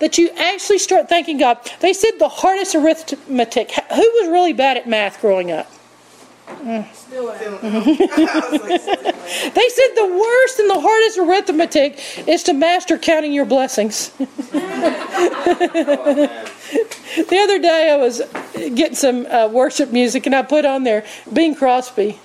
That you actually start thanking God. They said the hardest arithmetic. Who was really bad at math growing up? They said the worst and the hardest arithmetic is to master counting your blessings. The other day I was getting some uh, worship music and I put on there Bing Crosby.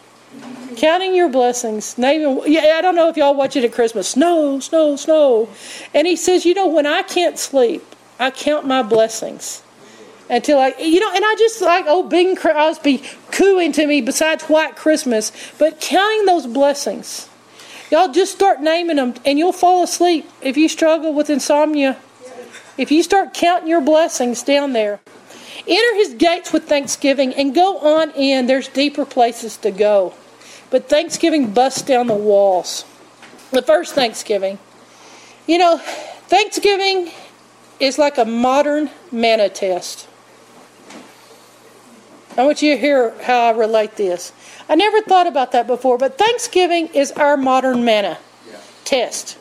Counting your blessings. Yeah, I don't know if y'all watch it at Christmas. Snow, snow, snow. And he says, you know, when I can't sleep, I count my blessings until I, you know, and I just like old Bing Crosby cooing to me besides White Christmas, but counting those blessings. Y'all just start naming them and you'll fall asleep if you struggle with insomnia. If you start counting your blessings down there, enter his gates with thanksgiving and go on in. There's deeper places to go. But Thanksgiving busts down the walls. The first Thanksgiving. You know, Thanksgiving is like a modern manna test. I want you to hear how I relate this. I never thought about that before, but Thanksgiving is our modern manna test.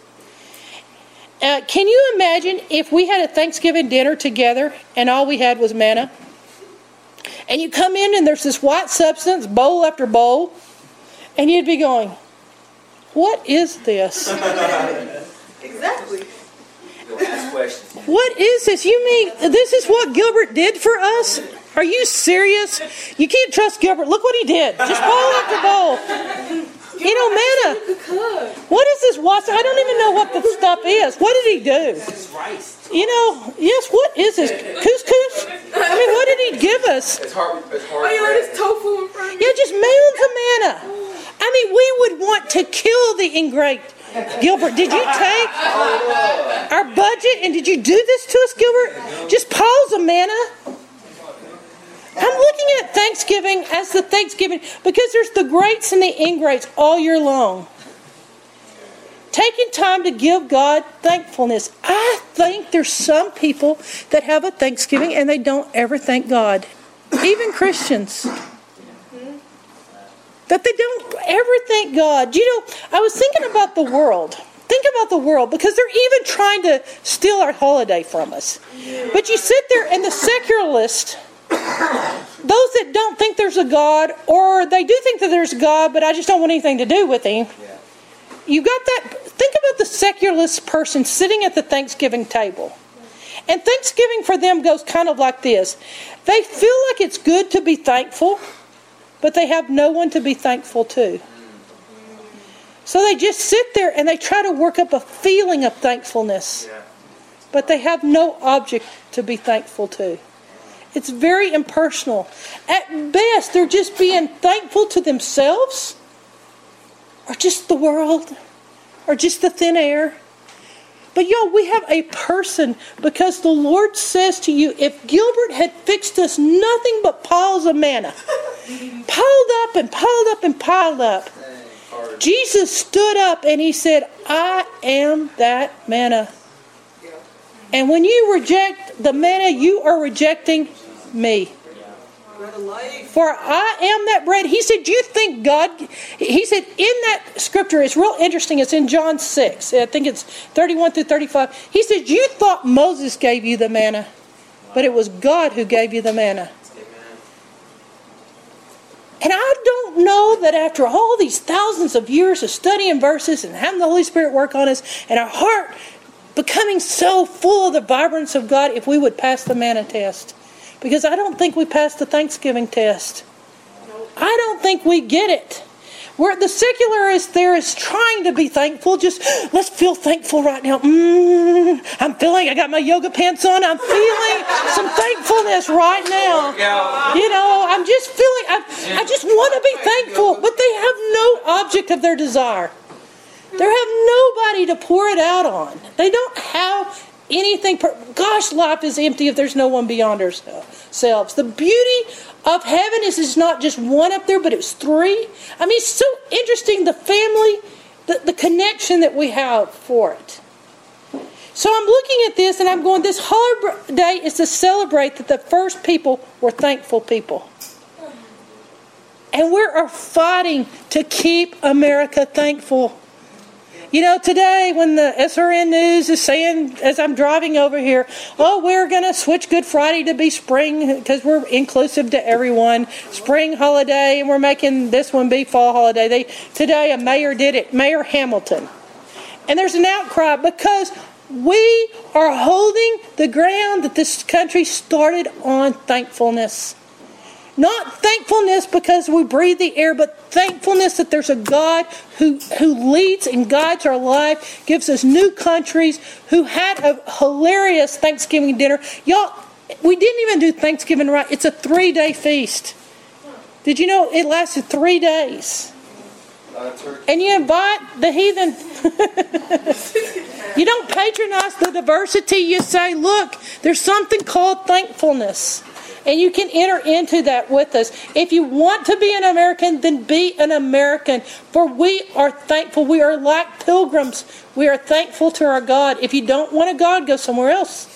Uh, can you imagine if we had a Thanksgiving dinner together and all we had was manna? And you come in and there's this white substance, bowl after bowl, and you'd be going, What is this? Exactly. What is this? You mean this is what Gilbert did for us? Are you serious? You can't trust Gilbert. Look what he did. Just bowl after bowl. You know, manna. What is this water? I don't even know what the stuff is. What did he do? It's rice. You know, yes, what is this? Couscous? I mean, what did he give us? It's hard. It's hard. Oh, you want this tofu in front of me? Yeah, just mounds of manna. I mean, we would want to kill the ingrate. Gilbert, did you take our budget and did you do this to us, Gilbert? Just piles of manna? I'm looking at Thanksgiving as the Thanksgiving because there's the greats and the ingrates all year long. Taking time to give God thankfulness. I think there's some people that have a Thanksgiving and they don't ever thank God. Even Christians. That they don't ever thank God. You know, I was thinking about the world. Think about the world because they're even trying to steal our holiday from us. But you sit there and the secularists those that don't think there's a God, or they do think that there's a God, but I just don't want anything to do with him. You got that? Think about the secularist person sitting at the Thanksgiving table. And Thanksgiving for them goes kind of like this they feel like it's good to be thankful, but they have no one to be thankful to. So they just sit there and they try to work up a feeling of thankfulness, but they have no object to be thankful to. It's very impersonal. At best, they're just being thankful to themselves, or just the world, or just the thin air. But y'all, we have a person because the Lord says to you, if Gilbert had fixed us nothing but piles of manna, piled up and piled up and piled up, Jesus stood up and he said, I am that manna. And when you reject the manna, you are rejecting me. For I am that bread. He said, You think God, he said in that scripture, it's real interesting. It's in John 6. I think it's 31 through 35. He said, You thought Moses gave you the manna, but it was God who gave you the manna. And I don't know that after all these thousands of years of studying verses and having the Holy Spirit work on us and our heart becoming so full of the vibrance of God, if we would pass the manna test because I don't think we passed the Thanksgiving test. I don't think we get it. Where the secularist there is trying to be thankful, just let's feel thankful right now. Mm, I'm feeling, I got my yoga pants on, I'm feeling some thankfulness right now. You know, I'm just feeling, I, I just want to be thankful, but they have no object of their desire. They have nobody to pour it out on. They don't have anything. Per- Gosh, life is empty if there's no one beyond ourselves. The beauty of heaven is it's not just one up there, but it's three. I mean, it's so interesting the family, the, the connection that we have for it. So I'm looking at this and I'm going, this holiday is to celebrate that the first people were thankful people. And we are fighting to keep America thankful. You know, today when the SRN News is saying, as I'm driving over here, oh, we're going to switch Good Friday to be spring because we're inclusive to everyone, spring holiday, and we're making this one be fall holiday. They today a mayor did it, Mayor Hamilton, and there's an outcry because we are holding the ground that this country started on thankfulness. Not thankfulness because we breathe the air, but thankfulness that there's a God who, who leads and guides our life, gives us new countries, who had a hilarious Thanksgiving dinner. Y'all, we didn't even do Thanksgiving right. It's a three day feast. Did you know it lasted three days? And you invite the heathen. you don't patronize the diversity. You say, look, there's something called thankfulness. And you can enter into that with us. If you want to be an American, then be an American. For we are thankful. We are like pilgrims. We are thankful to our God. If you don't want a God, go somewhere else.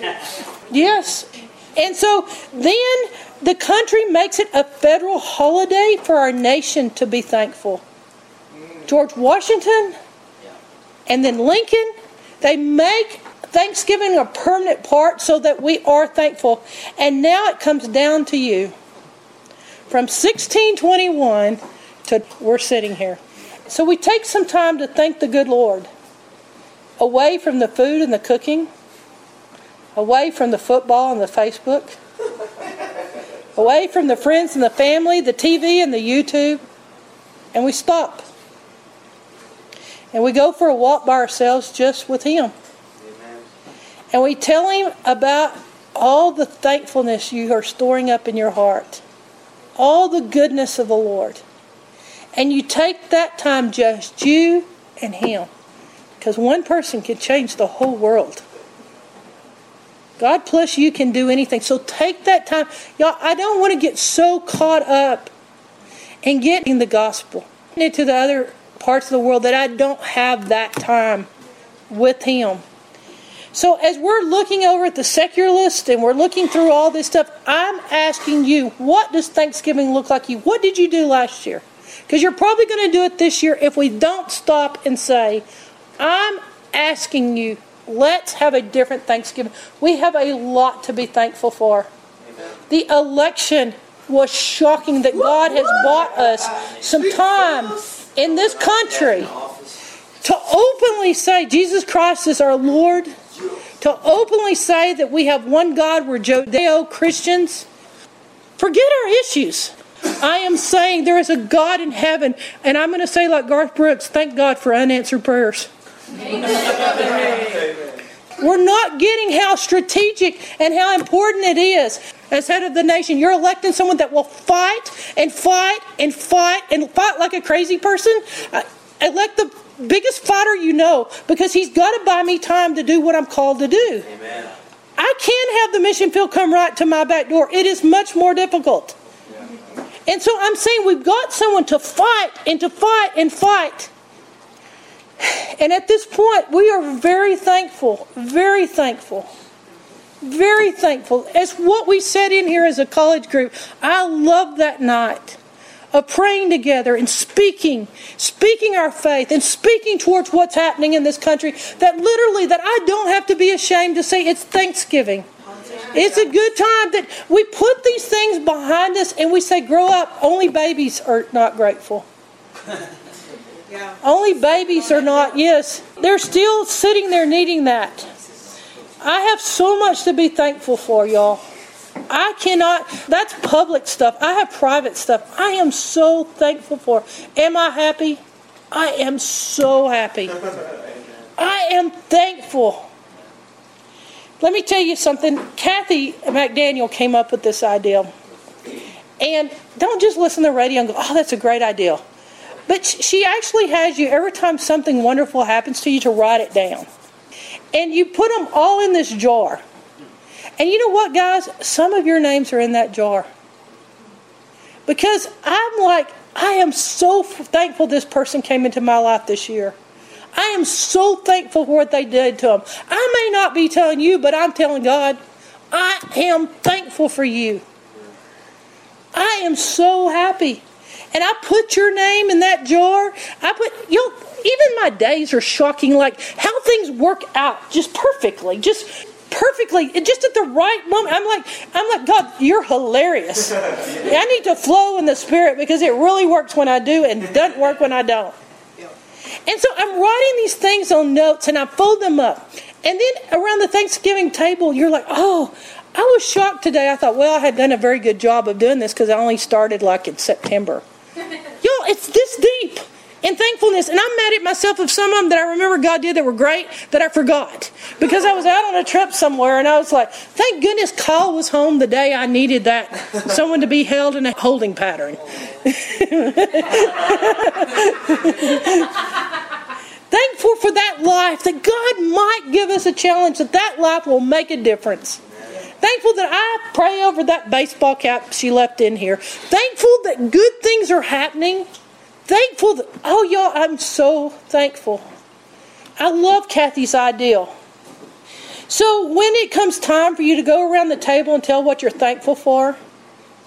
Yes. And so then the country makes it a federal holiday for our nation to be thankful. Mm. George Washington and then Lincoln, they make Thanksgiving a permanent part so that we are thankful. And now it comes down to you. From 1621 to we're sitting here. So we take some time to thank the good Lord. away from the food and the cooking, away from the football and the Facebook, away from the friends and the family, the TV and the YouTube, and we stop. And we go for a walk by ourselves just with Him. And we tell Him about all the thankfulness you are storing up in your heart, all the goodness of the Lord. And you take that time, just you and Him. Because one person can change the whole world. God plus you can do anything. So take that time. Y'all, I don't want to get so caught up in getting the gospel into the other parts of the world that I don't have that time with Him. So, as we're looking over at the secularist and we're looking through all this stuff, I'm asking you, what does Thanksgiving look like you? What did you do last year? Because you're probably going to do it this year if we don't stop and say, I'm asking you, let's have a different Thanksgiving. We have a lot to be thankful for. The election was shocking that God has bought us some time in this country to openly say Jesus Christ is our Lord, to openly say that we have one God, we're Judeo Christians. Forget our issues. I am saying there is a God in heaven, and I'm going to say, like Garth Brooks, thank God for unanswered prayers. We're not getting how strategic and how important it is. As head of the nation, you're electing someone that will fight and fight and fight and fight like a crazy person. Uh, elect the biggest fighter you know because he's got to buy me time to do what I'm called to do. Amen. I can't have the mission field come right to my back door. It is much more difficult. And so I'm saying we've got someone to fight and to fight and fight. And at this point, we are very thankful, very thankful, very thankful. As what we said in here as a college group, I love that night of praying together and speaking, speaking our faith and speaking towards what's happening in this country. That literally, that I don't have to be ashamed to say it's Thanksgiving. It's a good time that we put these things behind us and we say, grow up. Only babies are not grateful. Yeah. Only babies are not, yes. They're still sitting there needing that. I have so much to be thankful for, y'all. I cannot, that's public stuff. I have private stuff. I am so thankful for. Am I happy? I am so happy. I am thankful. Let me tell you something. Kathy McDaniel came up with this idea. And don't just listen to the radio and go, oh, that's a great idea. But she actually has you, every time something wonderful happens to you, to write it down. And you put them all in this jar. And you know what, guys? Some of your names are in that jar. Because I'm like, I am so thankful this person came into my life this year. I am so thankful for what they did to them. I may not be telling you, but I'm telling God, I am thankful for you. I am so happy and I put your name in that jar. I put you even my days are shocking like how things work out just perfectly. Just perfectly just at the right moment i'm like i'm like god you're hilarious. I need to flow in the spirit because it really works when i do and doesn't work when i don't. And so i'm writing these things on notes and i fold them up. And then around the thanksgiving table you're like oh i was shocked today. I thought well i had done a very good job of doing this because i only started like in september. Y'all, it's this deep in thankfulness. And I'm mad at myself of some of them that I remember God did that were great that I forgot. Because I was out on a trip somewhere and I was like, thank goodness Kyle was home the day I needed that. Someone to be held in a holding pattern. Thankful for that life, that God might give us a challenge, that that life will make a difference. Thankful that I pray over that baseball cap she left in here. Thankful that good things are happening. Thankful that, oh, y'all, I'm so thankful. I love Kathy's ideal. So when it comes time for you to go around the table and tell what you're thankful for,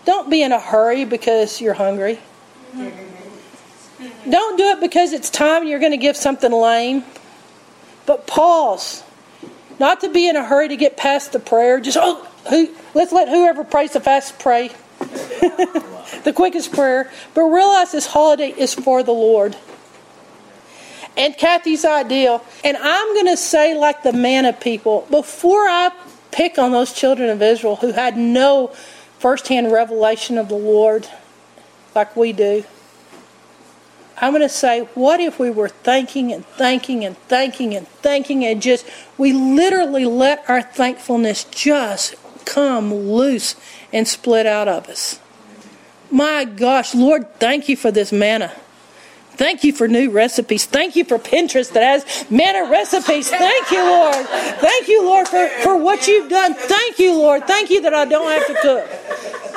don't be in a hurry because you're hungry. Don't do it because it's time and you're going to give something lame. But pause not to be in a hurry to get past the prayer. Just, oh, who, let's let whoever prays the fastest pray. the quickest prayer. But realize this holiday is for the Lord. and Kathy's ideal. And I'm going to say, like the manna people, before I pick on those children of Israel who had no firsthand revelation of the Lord like we do, I'm going to say, what if we were thanking and thanking and thanking and thanking and just, we literally let our thankfulness just come loose and split out of us. My gosh, Lord, thank you for this manna. Thank you for new recipes. Thank you for Pinterest that has manna recipes. Thank you, Lord. Thank you, Lord, for, for what you've done. Thank you, Lord. Thank you that I don't have to cook.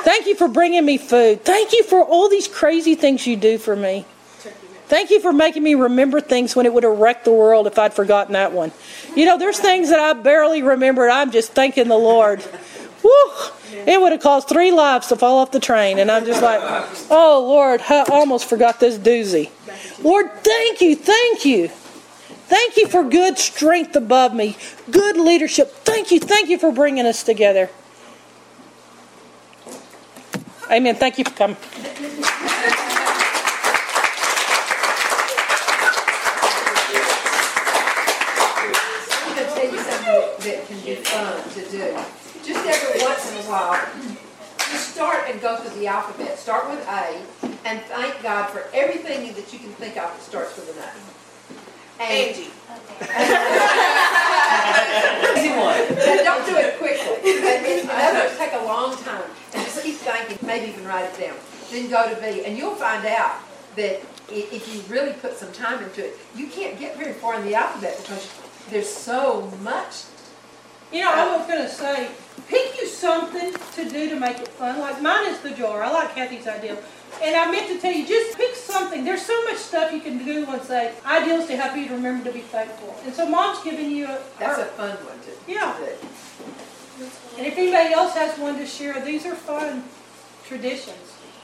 Thank you for bringing me food. Thank you for all these crazy things you do for me. Thank you for making me remember things when it would have wrecked the world if I'd forgotten that one. You know, there's things that I barely remembered. I'm just thanking the Lord. Woo! It would have caused three lives to fall off the train. And I'm just like, oh, Lord, I almost forgot this doozy. Lord, thank you, thank you. Thank you for good strength above me, good leadership. Thank you, thank you for bringing us together. Amen. Thank you for coming. Can be fun to do. Just every once in a while, just start and go through the alphabet. Start with A and thank God for everything that you can think of that starts with an A. And Angie. Easy one. and don't do it quickly. And In other words, take a long time and just keep thinking, maybe even write it down. Then go to B and you'll find out that if you really put some time into it, you can't get very far in the alphabet because there's so much You know, I was going to say, pick you something to do to make it fun. Like mine is the jar. I like Kathy's idea. And I meant to tell you, just pick something. There's so much stuff you can do and say, ideals to help you to remember to be thankful. And so mom's giving you a, That's a fun one to, to Yeah. do. and if anybody else has one to share, these are fun traditions.